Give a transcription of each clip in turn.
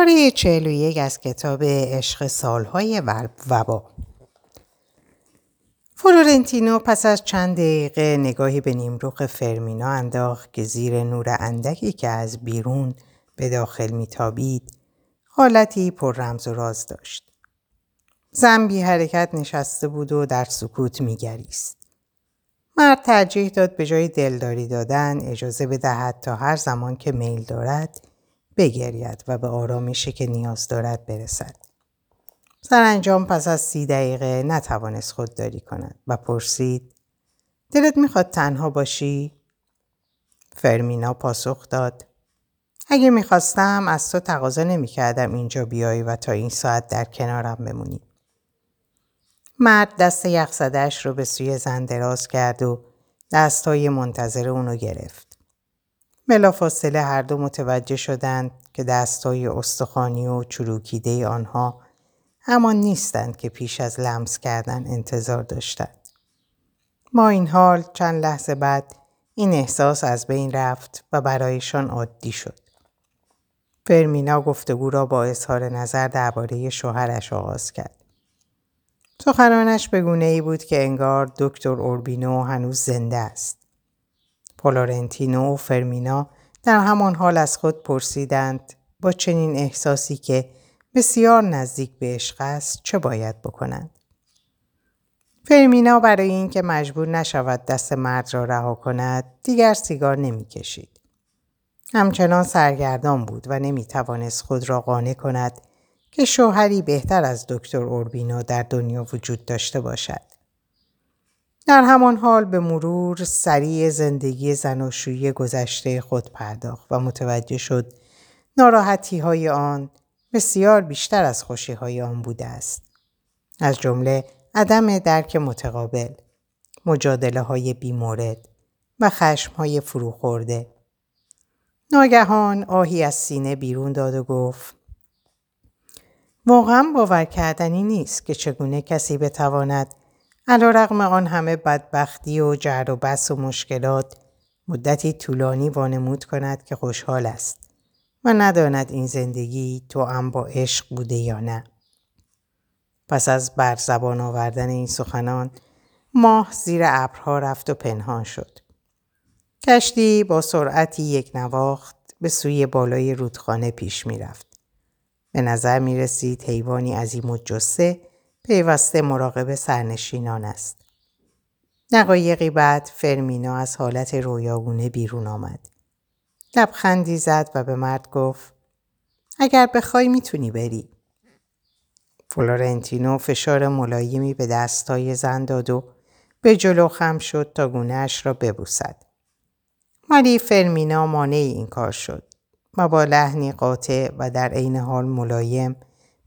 پاره چهل و یک از کتاب عشق سالهای وبا فلورنتینو پس از چند دقیقه نگاهی به نیمروق فرمینا انداخت که زیر نور اندکی که از بیرون به داخل میتابید حالتی پر رمز و راز داشت. زن بی حرکت نشسته بود و در سکوت میگریست. مرد ترجیح داد به جای دلداری دادن اجازه بدهد تا هر زمان که میل دارد بگرید و به آرامشی که نیاز دارد برسد. سرانجام پس از سی دقیقه نتوانست خودداری کند و پرسید دلت می‌خواد تنها باشی؟ فرمینا پاسخ داد اگه می‌خواستم از تو تقاضا نمی‌کردم اینجا بیایی و تا این ساعت در کنارم بمونی. مرد دست یخزدهش رو به سوی زن دراز کرد و دستهای منتظر اونو گرفت. بلافاصله هر دو متوجه شدند که دستهای استخوانی و چروکیده آنها همان نیستند که پیش از لمس کردن انتظار داشتند. ما این حال چند لحظه بعد این احساس از بین رفت و برایشان عادی شد. فرمینا گفتگو را با اظهار نظر درباره شوهرش آغاز کرد. سخنانش به گونه ای بود که انگار دکتر اوربینو هنوز زنده است. فلورنتینو و فرمینا در همان حال از خود پرسیدند با چنین احساسی که بسیار نزدیک به عشق است چه باید بکنند؟ فرمینا برای اینکه مجبور نشود دست مرد را رها کند دیگر سیگار نمی کشید. همچنان سرگردان بود و نمی توانست خود را قانع کند که شوهری بهتر از دکتر اوربینو در دنیا وجود داشته باشد. در همان حال به مرور سریع زندگی زناشویی گذشته خود پرداخت و متوجه شد ناراحتی های آن بسیار بیشتر از خوشی های آن بوده است. از جمله عدم درک متقابل، مجادله های بیمورد و خشم های فروخورده. ناگهان آهی از سینه بیرون داد و گفت واقعا باور کردنی نیست که چگونه کسی بتواند علا رقم آن همه بدبختی و جر و بس و مشکلات مدتی طولانی وانمود کند که خوشحال است و نداند این زندگی تو هم با عشق بوده یا نه. پس از بر زبان آوردن این سخنان ماه زیر ابرها رفت و پنهان شد. کشتی با سرعتی یک نواخت به سوی بالای رودخانه پیش می رفت. به نظر می رسید حیوانی و جسه پیوسته مراقب سرنشینان است. دقایقی بعد فرمینا از حالت رویاگونه بیرون آمد. لبخندی زد و به مرد گفت اگر بخوای می‌تونی بری. فلورنتینو فشار ملایمی به دستای زن داد و به جلو خم شد تا گونهش را ببوسد. ولی فرمینا مانع این کار شد و با لحنی قاطع و در عین حال ملایم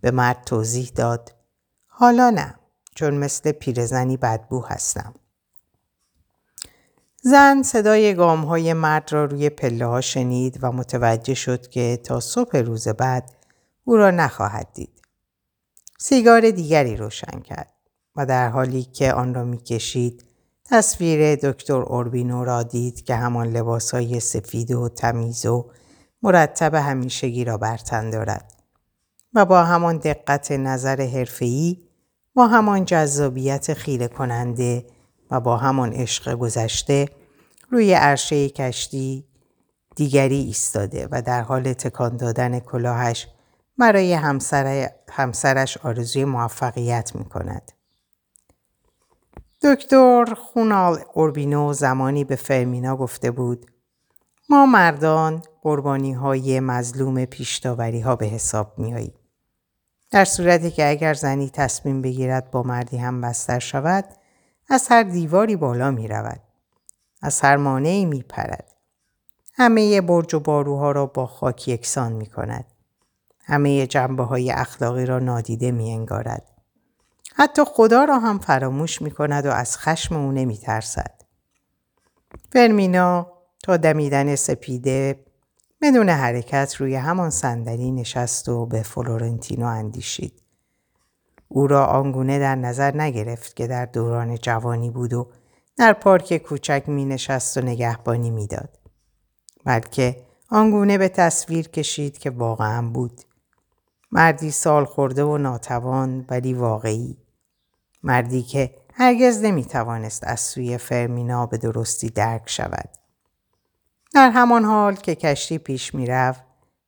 به مرد توضیح داد حالا نه چون مثل پیرزنی بدبو هستم. زن صدای گام های مرد را روی پله ها شنید و متوجه شد که تا صبح روز بعد او را نخواهد دید. سیگار دیگری روشن کرد و در حالی که آن را می‌کشید تصویر دکتر اوربینو را دید که همان لباس های سفید و تمیز و مرتب همیشگی را برتن دارد و با همان دقت نظر حرفه‌ای با همان جذابیت خیره کننده و با همان عشق گذشته روی عرشه کشتی دیگری ایستاده و در حال تکان دادن کلاهش برای همسر همسرش آرزوی موفقیت می کند. دکتر خونال اوربینو زمانی به فرمینا گفته بود ما مردان قربانی های مظلوم پیشتاوری ها به حساب میاییم. در صورتی که اگر زنی تصمیم بگیرد با مردی هم بستر شود از هر دیواری بالا می رود. از هر مانعی می پرد. همه برج و باروها را با خاک یکسان می کند. همه جنبه های اخلاقی را نادیده می انگارد. حتی خدا را هم فراموش می کند و از خشم او نمی ترسد. فرمینا تا دمیدن سپیده بدون حرکت روی همان صندلی نشست و به فلورنتینو اندیشید. او را آنگونه در نظر نگرفت که در دوران جوانی بود و در پارک کوچک می نشست و نگهبانی می‌داد. بلکه آنگونه به تصویر کشید که واقعا بود. مردی سال خورده و ناتوان ولی واقعی. مردی که هرگز نمی توانست از سوی فرمینا به درستی درک شود. در همان حال که کشتی پیش می رفت،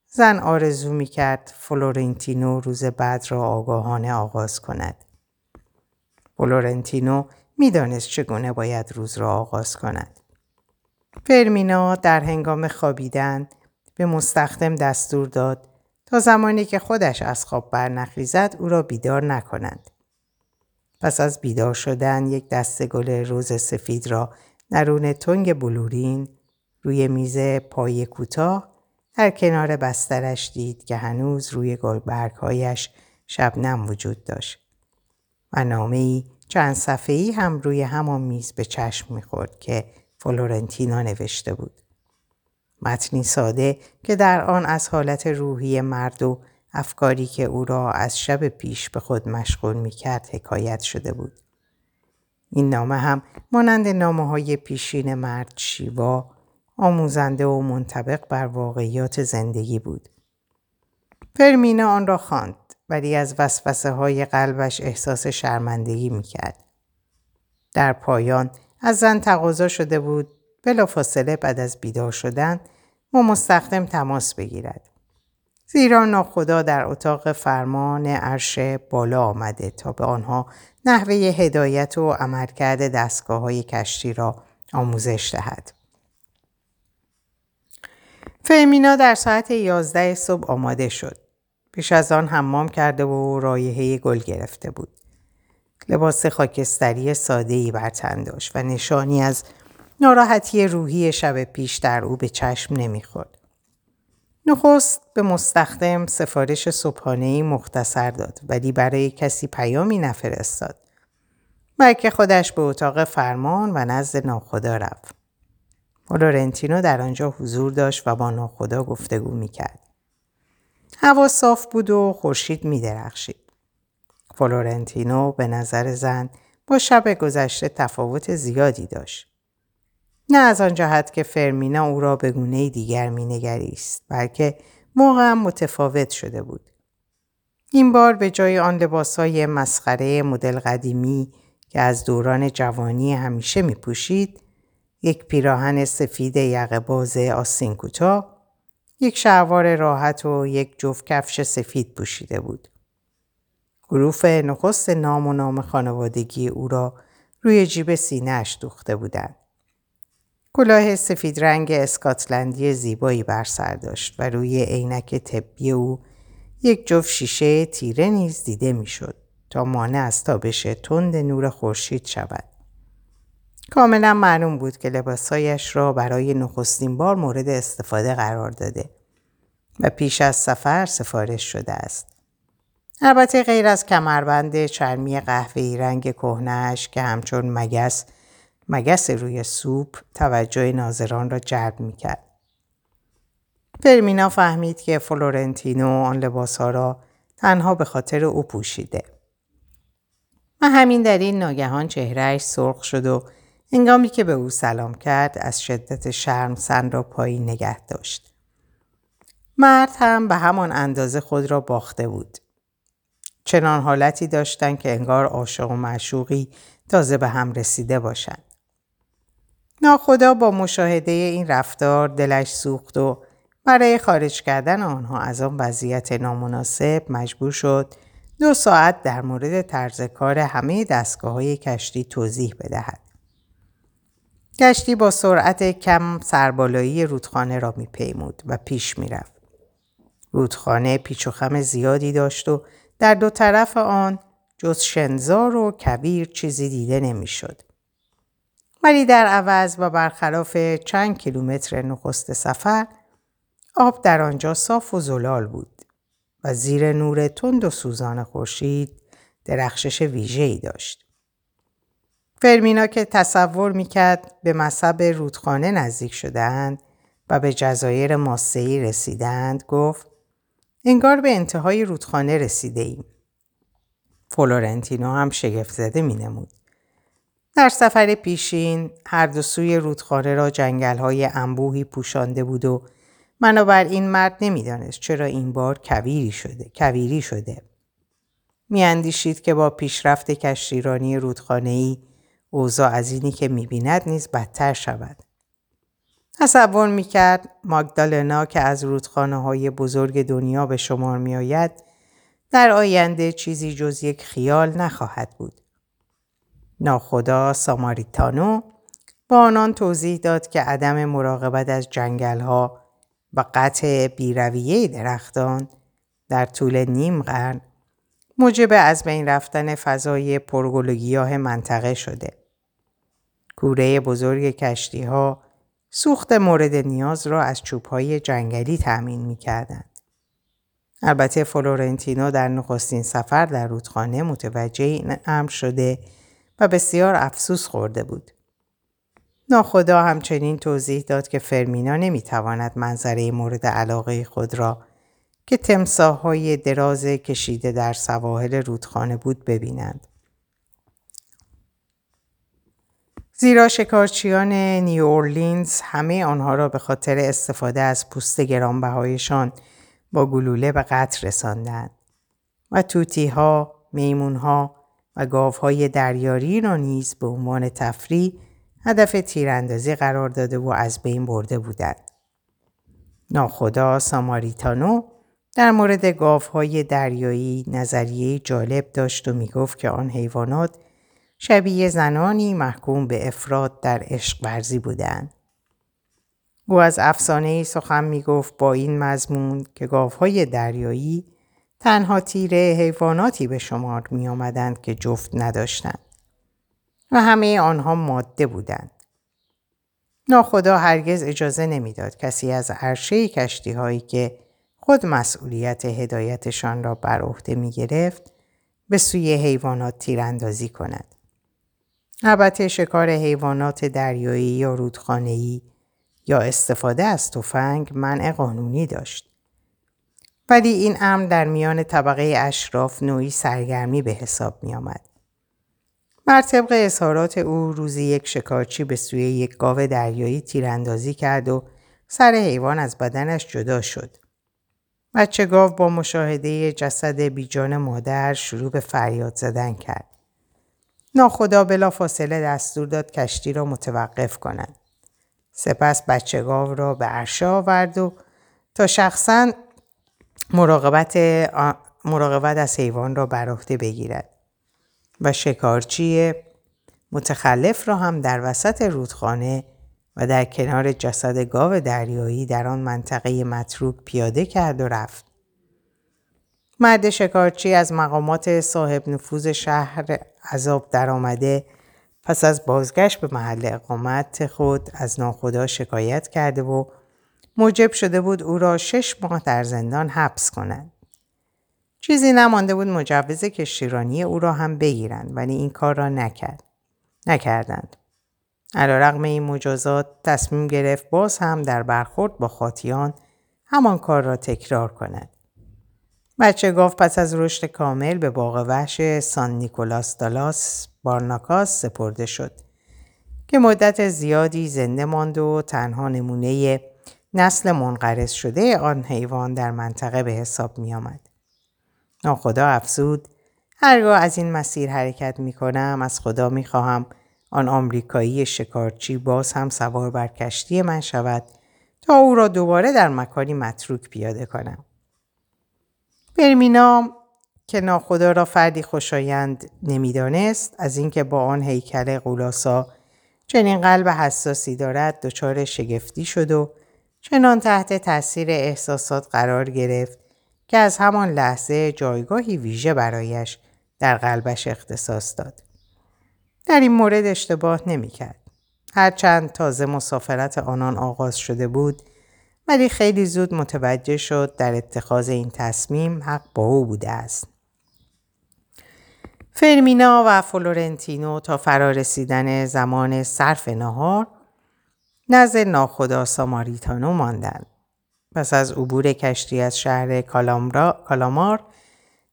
زن آرزو می کرد فلورنتینو روز بعد را آگاهانه آغاز کند. فلورنتینو می‌دانست چگونه باید روز را آغاز کند. فرمینا در هنگام خوابیدن به مستخدم دستور داد تا زمانی که خودش از خواب برنخیزد او را بیدار نکنند. پس از بیدار شدن یک دسته گل روز سفید را درون تنگ بلورین روی میز پای کوتاه در کنار بسترش دید که هنوز روی گلبرگهایش شبنم وجود داشت و نامه چند صفحه‌ای هم روی همان میز به چشم می‌خورد که فلورنتینا نوشته بود. متنی ساده که در آن از حالت روحی مرد و افکاری که او را از شب پیش به خود مشغول می کرد حکایت شده بود. این نامه هم مانند نامه های پیشین مرد شیوا آموزنده و منطبق بر واقعیات زندگی بود. فرمینا آن را خواند ولی از وسوسه های قلبش احساس شرمندگی می کرد. در پایان از زن تقاضا شده بود بلافاصله بعد از بیدار شدن با مستخدم تماس بگیرد. زیرا ناخدا در اتاق فرمان عرش بالا آمده تا به آنها نحوه هدایت و عملکرد دستگاه های کشتی را آموزش دهد. فرمینا در ساعت یازده صبح آماده شد. پیش از آن حمام کرده و رایحه گل گرفته بود. لباس خاکستری ساده ای بر تن داشت و نشانی از ناراحتی روحی شب پیش در او به چشم نمی‌خورد. نخست به مستخدم سفارش صبحانه مختصر داد ولی برای کسی پیامی نفرستاد. بلکه خودش به اتاق فرمان و نزد ناخدا رفت. فلورنتینو در آنجا حضور داشت و با ناخدا گفتگو می‌کرد. هوا صاف بود و خورشید میدرخشید. فلورنتینو به نظر زن با شب گذشته تفاوت زیادی داشت. نه از آن جهت که فرمینا او را به گونه دیگر مینگریست بلکه موقعا متفاوت شده بود. این بار به جای آن لباسهای مسخره مدل قدیمی که از دوران جوانی همیشه می پوشید، یک پیراهن سفید یقه باز آستین کوتاه، یک شلوار راحت و یک جفت کفش سفید پوشیده بود. حروف نخست نام و نام خانوادگی او را روی جیب سینهاش دوخته بودند. کلاه سفید رنگ اسکاتلندی زیبایی بر سر داشت و روی عینک طبی او یک جفت شیشه تیره نیز دیده می‌شد تا مانع از تابش تند نور خورشید شود. کاملا معلوم بود که لباسهایش را برای نخستین بار مورد استفاده قرار داده و پیش از سفر سفارش شده است. البته غیر از کمربند چرمی قهوه‌ای رنگ کهنهش که همچون مگس مگس روی سوپ توجه ناظران را جلب می‌کرد. فرمینا فهمید که فلورنتینو آن لباسها را تنها به خاطر او پوشیده. و همین در این ناگهان چهرهش سرخ شد و انگامی که به او سلام کرد از شدت شرم سن را پایین نگه داشت. مرد هم به همان اندازه خود را باخته بود. چنان حالتی داشتند که انگار عاشق و معشوقی تازه به هم رسیده باشند. ناخدا با مشاهده این رفتار دلش سوخت و برای خارج کردن آنها از آن وضعیت نامناسب مجبور شد دو ساعت در مورد طرز کار همه دستگاه های کشتی توضیح بدهد. کشتی با سرعت کم سربالایی رودخانه را میپیمود و پیش می‌رفت. رودخانه پیچ و خم زیادی داشت و در دو طرف آن جز شنزار و کبیر چیزی دیده نمی‌شد. ولی در عوض و برخلاف چند کیلومتر نخست سفر آب در آنجا صاف و زلال بود و زیر نور تند و سوزان خورشید درخشش ویژه‌ای داشت. فرمینا که تصور می‌کرد به مصب رودخانه نزدیک شدند و به جزایر ماسهی رسیدند گفت انگار به انتهای رودخانه رسیده ایم. فلورنتینو هم شگفت زده می نمود. در سفر پیشین هر دو سوی رودخانه را جنگل های انبوهی پوشانده بود و این مرد نمی‌دانست چرا این بار کویری شده کویری شده میاندیشید که با پیشرفت کشتیرانی رودخانه‌ای اوضاع از اینی که می‌بیند نیز بدتر شود تصور می‌کرد ماگدالنا که از رودخانه های بزرگ دنیا به شمار میآید در آینده چیزی جز یک خیال نخواهد بود. ناخدا ساماریتانو با آنان توضیح داد که عدم مراقبت از جنگل ها و قطع بیرویه درختان در طول نیم قرن موجب از بین رفتن فضای پرگل منطقه شده. کوره بزرگ کشتی ها سوخت مورد نیاز را از چوبهای جنگلی تأمین می کردن. البته فلورنتینو در نخستین سفر در رودخانه متوجه این امر شده و بسیار افسوس خورده بود. ناخدا همچنین توضیح داد که فرمینا نمی‌تواند منظره مورد علاقه خود را که تمساهای دراز کشیده در سواحل رودخانه بود ببینند. زیرا شکارچیان نیو اورلینز همه آنها را به خاطر استفاده از پوست گرانبهایشان با گلوله به قتل رساندند و توتی ها، میمون ها و گاوهای دریاری را نیز به عنوان تفریح هدف تیراندازی قرار داده و از بین برده بودند. ناخدا ساماریتانو در مورد گاوهای دریایی نظریه جالب داشت و می‌گفت که آن حیوانات شبیه زنانی محکوم به افراد در عشق ورزی بودند. او از افسانه ای سخن می گفت با این مضمون که گاوهای دریایی تنها تیره حیواناتی به شمار می آمدند که جفت نداشتند و همه آنها ماده بودند. ناخدا هرگز اجازه نمی‌داد کسی از عرشه کشتی هایی که خود مسئولیت هدایتشان را بر عهده می گرفت به سوی حیوانات تیراندازی کند. البته شکار حیوانات دریایی یا رودخانه‌ای یا استفاده از تفنگ منع قانونی داشت. ولی این امر در میان طبقه اشراف نوعی سرگرمی به حساب می آمد. بر طبق اظهارات او روزی یک شکارچی به سوی یک گاو دریایی تیراندازی کرد و سر حیوان از بدنش جدا شد. بچه گاو با مشاهده جسد بیجان مادر شروع به فریاد زدن کرد. ناخدا بلا فاصله دستور داد کشتی را متوقف کنند. سپس بچه گاو را به عرشه آورد و تا شخصا مراقبت, مراقبت از حیوان را بر عهده بگیرد و شکارچی متخلف را هم در وسط رودخانه و در کنار جسد گاو دریایی در آن منطقه متروک پیاده کرد و رفت. مرد شکارچی از مقامات صاحب نفوذ شهر عذاب درآمده پس از بازگشت به محل اقامت خود از ناخدا شکایت کرده و موجب شده بود او را شش ماه در زندان حبس کنند. چیزی نمانده بود مجوز کشتیرانی او را هم بگیرند ولی این کار را نکرد. نکردند. رقم این مجازات تصمیم گرفت باز هم در برخورد با خاطیان همان کار را تکرار کند. بچه گاو پس از رشد کامل به باغ وحش سان نیکولاس دالاس بارناکاس سپرده شد که مدت زیادی زنده ماند و تنها نمونه نسل منقرض شده آن حیوان در منطقه به حساب می آمد. ناخدا افزود هرگاه از این مسیر حرکت می کنم از خدا می خواهم آن آمریکایی شکارچی باز هم سوار بر کشتی من شود تا او را دوباره در مکانی متروک پیاده کنم. فرمینا که ناخدا را فردی خوشایند نمی‌دانست از اینکه با آن هیکل قولاسا چنین قلب حساسی دارد دچار شگفتی شد و چنان تحت تاثیر احساسات قرار گرفت که از همان لحظه جایگاهی ویژه برایش در قلبش اختصاص داد. در این مورد اشتباه نمی‌کرد. هرچند تازه مسافرت آنان آغاز شده بود ولی خیلی زود متوجه شد در اتخاذ این تصمیم حق با او بوده است. فرمینا و فلورنتینو تا فرارسیدن زمان صرف نهار نزد ناخدا ساماریتانو ماندند. پس از عبور کشتی از شهر کالامار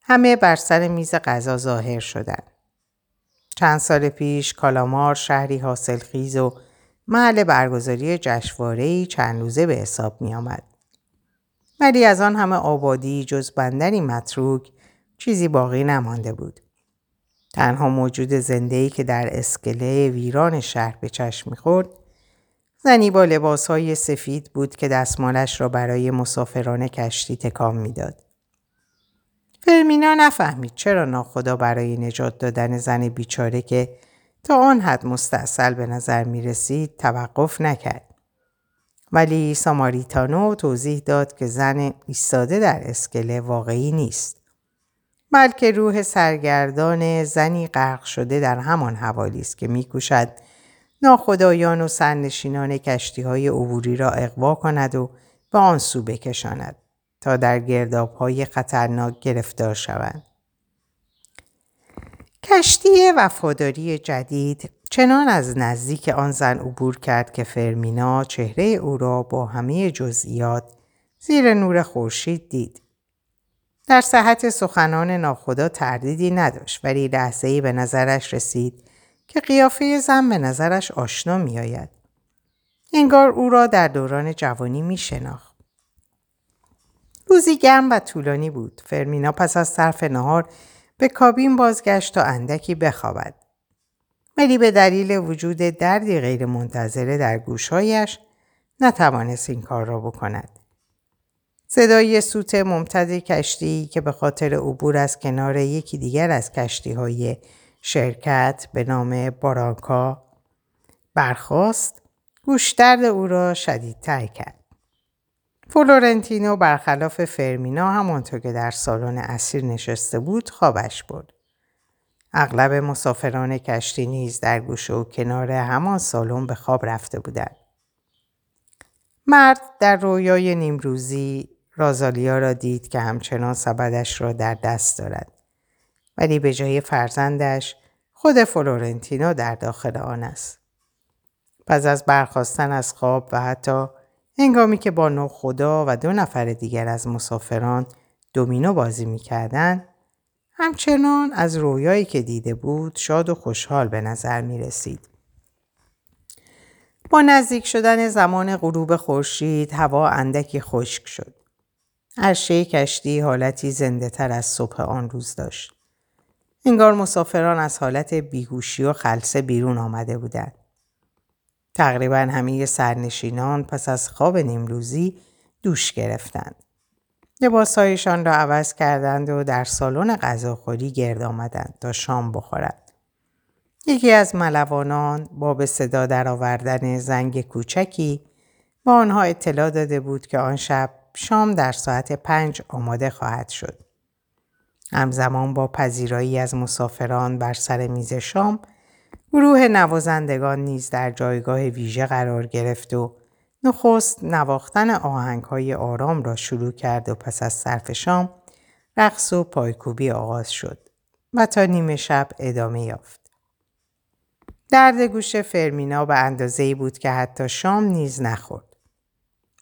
همه بر سر میز غذا ظاهر شدند. چند سال پیش کالامار شهری حاصلخیز و محل برگزاری جشنواره‌ای چند روزه به حساب می آمد. ولی از آن همه آبادی جز بندری متروک چیزی باقی نمانده بود. تنها موجود زندهی که در اسکله ویران شهر به چشم می‌خورد زنی با لباسهای سفید بود که دستمالش را برای مسافران کشتی تکام می‌داد. فرمینا نفهمید چرا ناخدا برای نجات دادن زن بیچاره که تا آن حد مستاصل به نظر می رسید توقف نکرد. ولی ساماریتانو توضیح داد که زن ایستاده در اسکله واقعی نیست. بلکه روح سرگردان زنی غرق شده در همان حوالی است که میکوشد ناخدایان و سرنشینان کشتی های عبوری را اقوا کند و به آن سو بکشاند تا در گرداب های خطرناک گرفتار شوند. کشتی وفاداری جدید چنان از نزدیک آن زن عبور کرد که فرمینا چهره او را با همه جزئیات زیر نور خورشید دید. در صحت سخنان ناخدا تردیدی نداشت ولی لحظه به نظرش رسید که قیافه زن به نظرش آشنا می آید. انگار او را در دوران جوانی می شناخت. روزی گرم و طولانی بود. فرمینا پس از صرف نهار به کابین بازگشت تا اندکی بخوابد. ولی به دلیل وجود دردی غیر منتظره در گوشهایش نتوانست این کار را بکند. صدای سوت ممتد کشتی که به خاطر عبور از کنار یکی دیگر از کشتی های شرکت به نام بارانکا برخواست گوشدرد او را شدیدتر کرد. فلورنتینو برخلاف فرمینا همانطور که در سالن اسیر نشسته بود خوابش برد. اغلب مسافران کشتی نیز در گوشه و کنار همان سالن به خواب رفته بودند. مرد در رویای نیمروزی رازالیا را دید که همچنان سبدش را در دست دارد. ولی به جای فرزندش خود فلورنتینو در داخل آن است. پس از برخواستن از خواب و حتی هنگامی که با نو خدا و دو نفر دیگر از مسافران دومینو بازی می‌کردند همچنان از رویایی که دیده بود شاد و خوشحال به نظر می رسید. با نزدیک شدن زمان غروب خورشید هوا اندکی خشک شد. عرشه کشتی حالتی زنده تر از صبح آن روز داشت. انگار مسافران از حالت بیهوشی و خلصه بیرون آمده بودند. تقریبا همه سرنشینان پس از خواب نیمروزی دوش گرفتند. لباسهایشان را عوض کردند و در سالن غذاخوری گرد آمدند تا شام بخورند. یکی از ملوانان با به صدا درآوردن زنگ کوچکی با آنها اطلاع داده بود که آن شب شام در ساعت پنج آماده خواهد شد. همزمان با پذیرایی از مسافران بر سر میز شام گروه نوازندگان نیز در جایگاه ویژه قرار گرفت و نخست نواختن آهنگ های آرام را شروع کرد و پس از صرف شام رقص و پایکوبی آغاز شد و تا نیمه شب ادامه یافت. درد گوش فرمینا به اندازه بود که حتی شام نیز نخورد.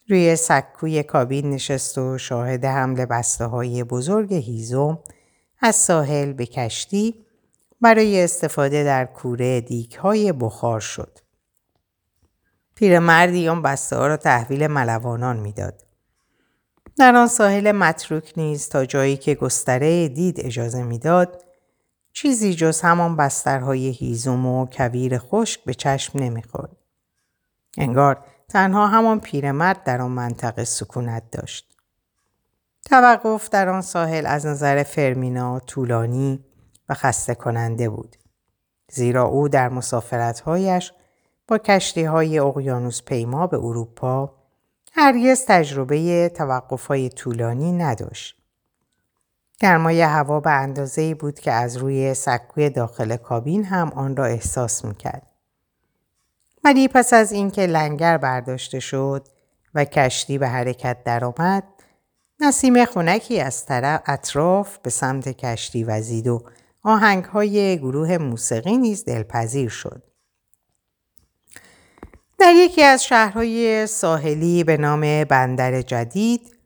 روی سکوی کابین نشست و شاهد حمل بسته های بزرگ هیزم از ساحل به کشتی برای استفاده در کوره دیک های بخار شد. پیرمردی آن بسته ها را تحویل ملوانان می‌داد. در آن ساحل متروک نیز تا جایی که گستره دید اجازه می‌داد چیزی جز همان بسترهای هیزم و کویر خشک به چشم نمی‌خورد. انگار تنها همان پیرمرد در آن منطقه سکونت داشت. توقف در آن ساحل از نظر فرمینا طولانی و خسته کننده بود. زیرا او در مسافرتهایش با کشتی های اقیانوس پیما به اروپا هرگز تجربه توقف های طولانی نداشت. گرمای هوا به اندازه بود که از روی سکوی داخل کابین هم آن را احساس می‌کرد. ولی پس از اینکه لنگر برداشته شد و کشتی به حرکت درآمد نسیم خونکی از طرف اطراف به سمت کشتی وزید و آهنگ های گروه موسیقی نیز دلپذیر شد. در یکی از شهرهای ساحلی به نام بندر جدید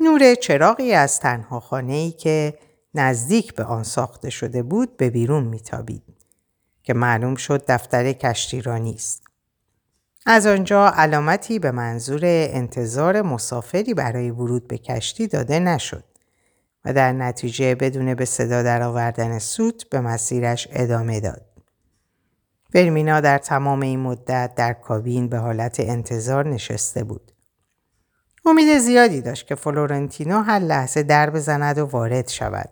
نور چراغی از تنها خانه که نزدیک به آن ساخته شده بود به بیرون میتابید که معلوم شد دفتر کشتی را نیست. از آنجا علامتی به منظور انتظار مسافری برای ورود به کشتی داده نشد و در نتیجه بدون به صدا درآوردن سوت به مسیرش ادامه داد. فرمینا در تمام این مدت در کابین به حالت انتظار نشسته بود. امید زیادی داشت که فلورنتینو هر لحظه در بزند و وارد شود.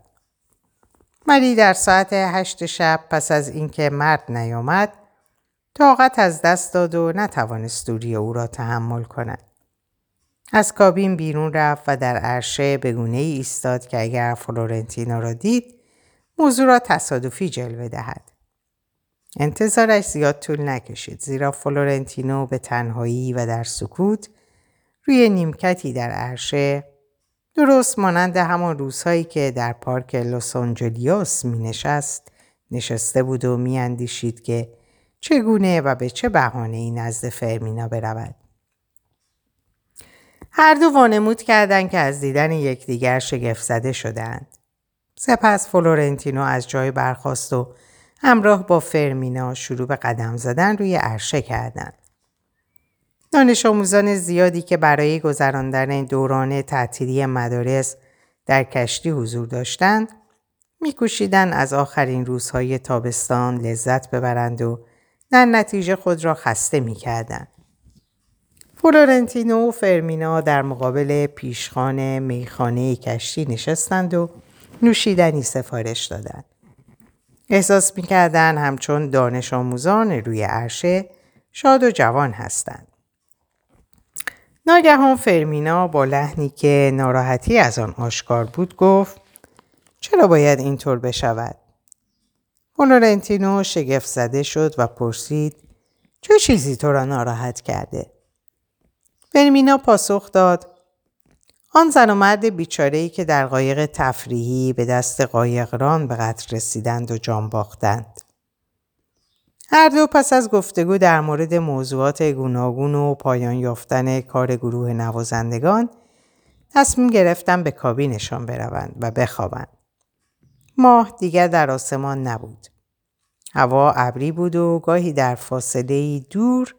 ولی در ساعت هشت شب پس از اینکه مرد نیامد طاقت از دست داد و نتوانست دوری او را تحمل کند. از کابین بیرون رفت و در عرشه به گونه ای ایستاد که اگر فلورنتینا را دید موضوع را تصادفی جلوه دهد. انتظارش زیاد طول نکشید زیرا فلورنتینو به تنهایی و در سکوت روی نیمکتی در عرشه درست مانند همان روزهایی که در پارک لس آنجلیوس می نشست نشسته بود و می اندیشید که چگونه و به چه بهانه ای نزد فرمینا برود. هر دو وانمود کردند که از دیدن یکدیگر شگفت زده شدند. سپس فلورنتینو از جای برخاست و همراه با فرمینا شروع به قدم زدن روی عرشه کردند. دانش آموزان زیادی که برای گذراندن دوران تعطیلی مدارس در کشتی حضور داشتند میکوشیدند از آخرین روزهای تابستان لذت ببرند و در نتیجه خود را خسته می‌کردند. فلورنتینو و فرمینا در مقابل پیشخان میخانه کشتی نشستند و نوشیدنی سفارش دادند. احساس می‌کردند همچون دانش آموزان روی عرشه شاد و جوان هستند. ناگهان فرمینا با لحنی که ناراحتی از آن آشکار بود گفت چرا باید اینطور بشود؟ فلورنتینو شگفت زده شد و پرسید چه چیزی تو را ناراحت کرده؟ فرمینا پاسخ داد آن زن و مرد بیچارهی که در قایق تفریحی به دست قایقران به قتل رسیدند و جان باختند. هر دو پس از گفتگو در مورد موضوعات گوناگون و پایان یافتن کار گروه نوازندگان تصمیم گرفتن به کابینشان بروند و بخوابند. ماه دیگر در آسمان نبود. هوا ابری بود و گاهی در فاصله دور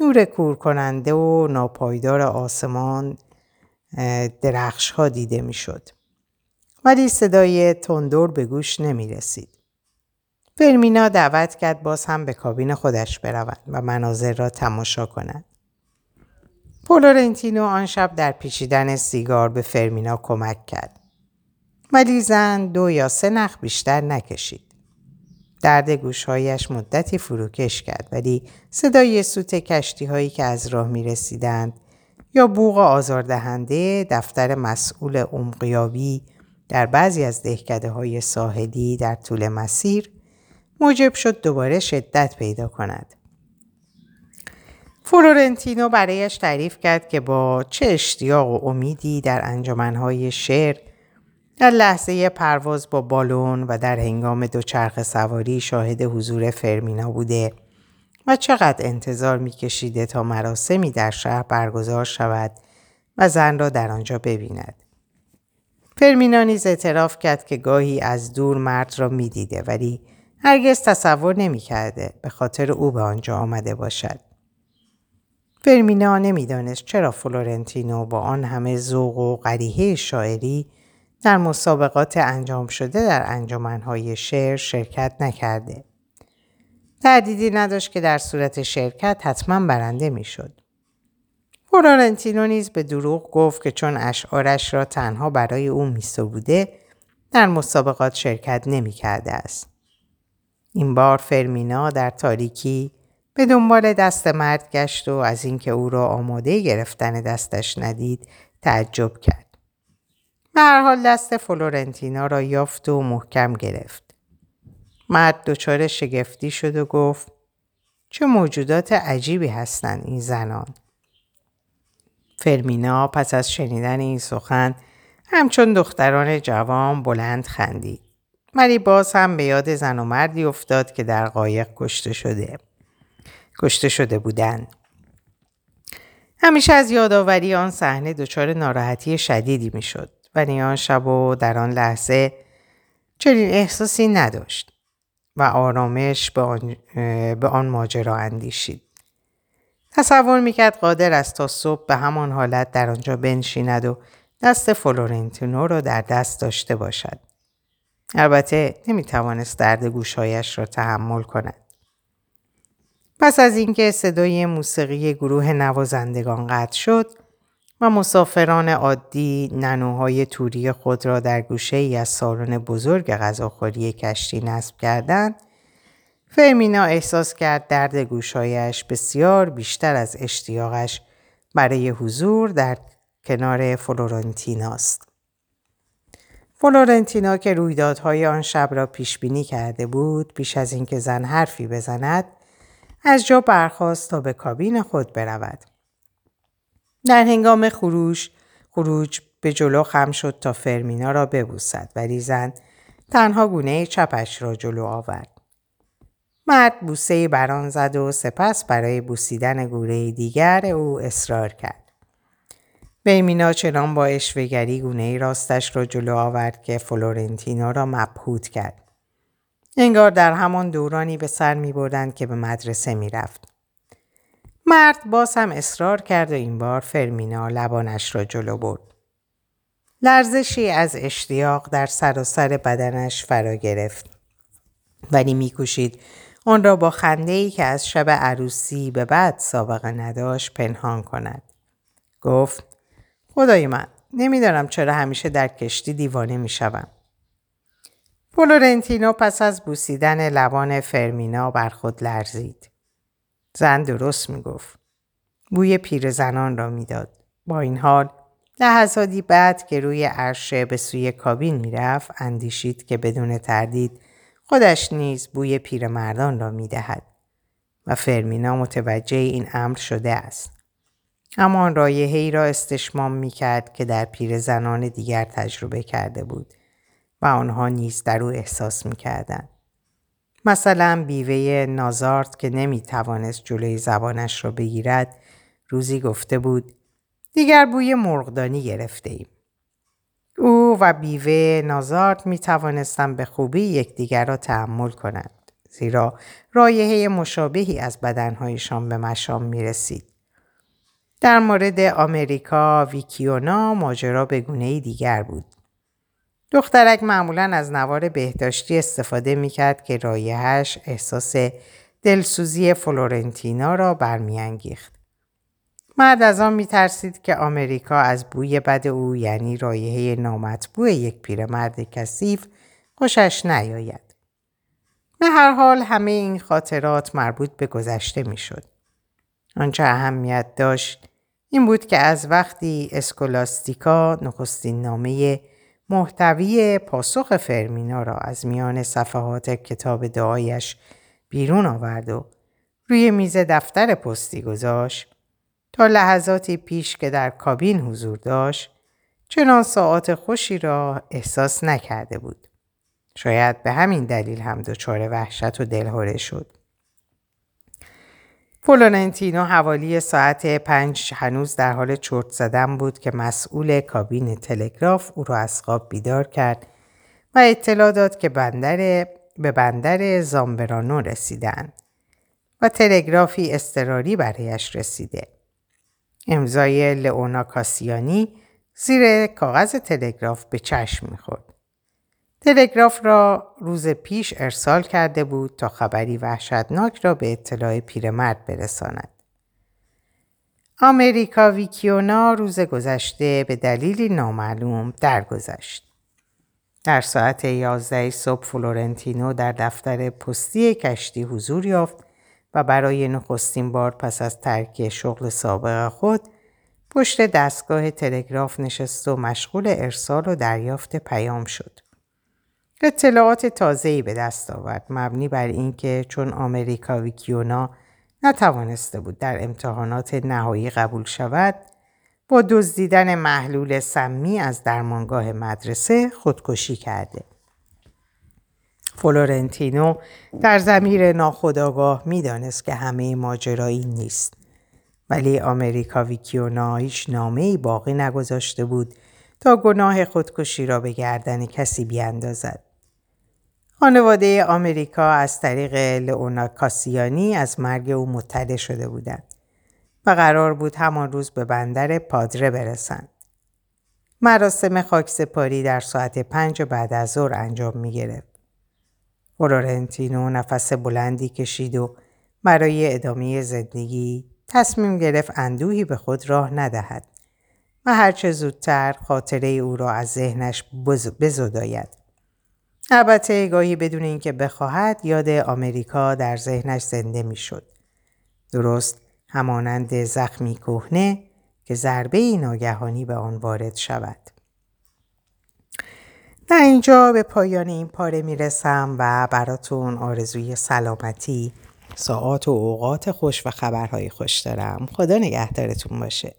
نور کور کننده و ناپایدار آسمان درخش ها دیده می‌شد. ولی صدای تندور به گوش نمی رسید. فرمینا دعوت کرد باز هم به کابین خودش برود و مناظر را تماشا کند. فلورنتینو آن شب در پیچیدن سیگار به فرمینا کمک کرد. ولی زن دو یا سه نخ بیشتر نکشید. درد گوشهایش مدتی فروکش کرد ولی صدای سوت کشتی هایی که از راه می رسیدند یا بوغ آزاردهنده دفتر مسئول عمقیابی در بعضی از دهکده های ساحلی در طول مسیر موجب شد دوباره شدت پیدا کند. فلورنتینو برایش تعریف کرد که با چه اشتیاق و امیدی در انجمنهای شعر در لحظه پرواز با بالون و در هنگام دوچرخ سواری شاهد حضور فرمینا بوده و چقدر انتظار میکشیده تا مراسمی در شهر برگزار شود و زن را در آنجا ببیند. فرمینا نیز اعتراف کرد که گاهی از دور مرد را می‌دیده ولی هرگز تصور نمی‌کرده به خاطر او به آنجا آمده باشد. فرمینا نمی‌دانست چرا فلورنتینو با آن همه ذوق و قریحه شاعری در مسابقات انجام شده در انجمنهای شعر شرکت نکرده. تردیدی نداشت که در صورت شرکت حتما برنده می‌شد. فلورنتینو نیز به دروغ گفت که چون اشعارش را تنها برای او میسروده در مسابقات شرکت نمی کرده است. این بار فرمینا در تاریکی به دنبال دست مرد گشت و از اینکه او را آماده گرفتن دستش ندید تعجب کرد. هر حال دست فلورنتینا را یافت و محکم گرفت. مرد دچار شگفتی شد و گفت چه موجودات عجیبی هستند این زنان. فرمینا پس از شنیدن این سخن همچون دختران جوان بلند خندید. ولی باز هم به یاد زن و مردی افتاد که در قایق کشته شده. کشته شده بودند. همیشه از یادآوری آن صحنه دچار ناراحتی شدیدی می‌شد. آن شب و در آن لحظه چنین احساسی نداشت و آرامش به آن, به آن ماجرا اندیشید. تصور می‌کرد قادر است تا صبح به همان حالت در آنجا بنشیند و دست فلورنتینو را در دست داشته باشد. البته نمی‌توانست درد گوشهایش را تحمل کند. پس از اینکه صدای موسیقی گروه نوازندگان قطع شد و مسافران عادی ننوهای توری خود را در گوشه ای از سالن بزرگ غذاخوری کشتی نصب کردند فرمینا احساس کرد درد گوشهایش بسیار بیشتر از اشتیاقش برای حضور در کنار فلورنتیناست. فلورنتینا که رویدادهای آن شب را پیش بینی کرده بود پیش از اینکه زن حرفی بزند از جا برخواست تا به کابین خود برود. در هنگام خروش خروج به جلو خم شد تا فرمینا را ببوسد ولی زن تنها گونه چپش را جلو آورد. مرد بوسه بران زد و سپس برای بوسیدن گوره دیگر او اصرار کرد. بیمینا چنان با اشوگری گونه راستش را جلو آورد که فلورنتینا را مبهوت کرد. انگار در همان دورانی به سر می بردند که به مدرسه می رفت. مرد باز هم اصرار کرد و این بار فرمینا لبانش را جلو برد. لرزشی از اشتیاق در سراسر بدنش فرا گرفت. ولی میکوشید آن را با خنده ای که از شب عروسی به بعد سابقه نداشت پنهان کند. گفت خدای من نمی‌دانم چرا همیشه در کشتی دیوانه می‌شوم. فلورنتینو پس از بوسیدن لبان فرمینا بر خود لرزید. زن درست می‌گفت. بوی پیرزنان را می‌داد. با این حال لحظاتی بعد که روی عرشه به سوی کابین می‌رفت اندیشید که بدون تردید خودش نیز بوی پیرمردان را می‌دهد و فرمینا متوجه این امر شده است. همان رایه ای را استشمام می کرد که در پیر زنان دیگر تجربه کرده بود و آنها نیز در او احساس می کردن. مثلا بیوه نازارت که نمی توانست جلوی زبانش را بگیرد روزی گفته بود دیگر بوی مرغدانی گرفته ایم. او و بیوه نازارت می توانستند به خوبی یکدیگر را تحمل کنند زیرا رایحه مشابهی از بدنهایشان به مشام می رسید. در مورد آمریکا ویکیونا ماجرا به گونه دیگر بود. دخترک معمولا از نوار بهداشتی استفاده می کرد که رایهش احساس دلسوزی فلورنتینا را برمیانگیخت. مرد از آن می ترسید که آمریکا از بوی بد او یعنی رایحه نامطبوع یک پیرمرد کثیف خوشش نیاید. به هر حال همه این خاطرات مربوط به گذشته می شد. آنچه اهمیت داشت این بود که از وقتی اسکولاستیکا نخستین نامه محتوی پاسخ فرمینا را از میان صفحات کتاب دعایش بیرون آورد و روی میز دفتر پستی گذاشت تا لحظاتی پیش که در کابین حضور داشت چنان ساعت خوشی را احساس نکرده بود. شاید به همین دلیل هم دچار وحشت و دلهوره شد. فلورنتینو حوالی ساعت پنج هنوز در حال چرت زدن بود که مسئول کابین تلگراف او را از خواب بیدار کرد و اطلاع داد که بندر به بندر زامبرانو رسیدن و تلگرافی استراری برایش رسیده. امضای لئونا کاسیانی زیر کاغذ تلگراف به چشم می‌خورد. تلگراف را روز پیش ارسال کرده بود تا خبری وحشتناک را به اطلاع پیرمرد برساند. آمریکا ویکیونا روز گذشته به دلیلی نامعلوم درگذشت. در ساعت 11 صبح فلورنتینو در دفتر پستی کشتی حضور یافت و برای نخستین بار پس از ترک شغل سابق خود پشت دستگاه تلگراف نشست و مشغول ارسال و دریافت پیام شد. اطلاعات تازه‌ای به دست آورد مبنی بر اینکه چون آمریکا ویکیونا نتوانسته بود در امتحانات نهایی قبول شود با دزدیدن محلول سمی از درمانگاه مدرسه خودکشی کرده. فلورنتینو در زمیر ناخداگاه می‌دانست که همه ماجرایی نیست. ولی آمریکا ویکیونا هیچ نامه باقی نگذاشته بود تا گناه خودکشی را به گردن کسی بیاندازد. خانواده آمریکا از طریق لئونا کاسیانی از مرگ او مطلع شده بودند و قرار بود همان روز به بندر پادره برسند. مراسم خاکسپاری در ساعت پنج بعد از ظهر انجام می گرفت. فلورنتینو نفس بلندی کشید و برای ادامه زندگی تصمیم گرفت اندوهی به خود راه ندهد و هرچه زودتر خاطره او را از ذهنش بزداید. البته گاهی بدون اینکه بخواهد یاد آمریکا در ذهنش زنده می‌شد. درست همانند زخمی کهنه که ضربه ناگهانی به آن وارد شود. در اینجا به پایان این پاره می‌رسم و براتون آرزوی سلامتی، ساعات و اوقات خوش و خبرهای خوش دارم. خدا نگهدارتون باشه.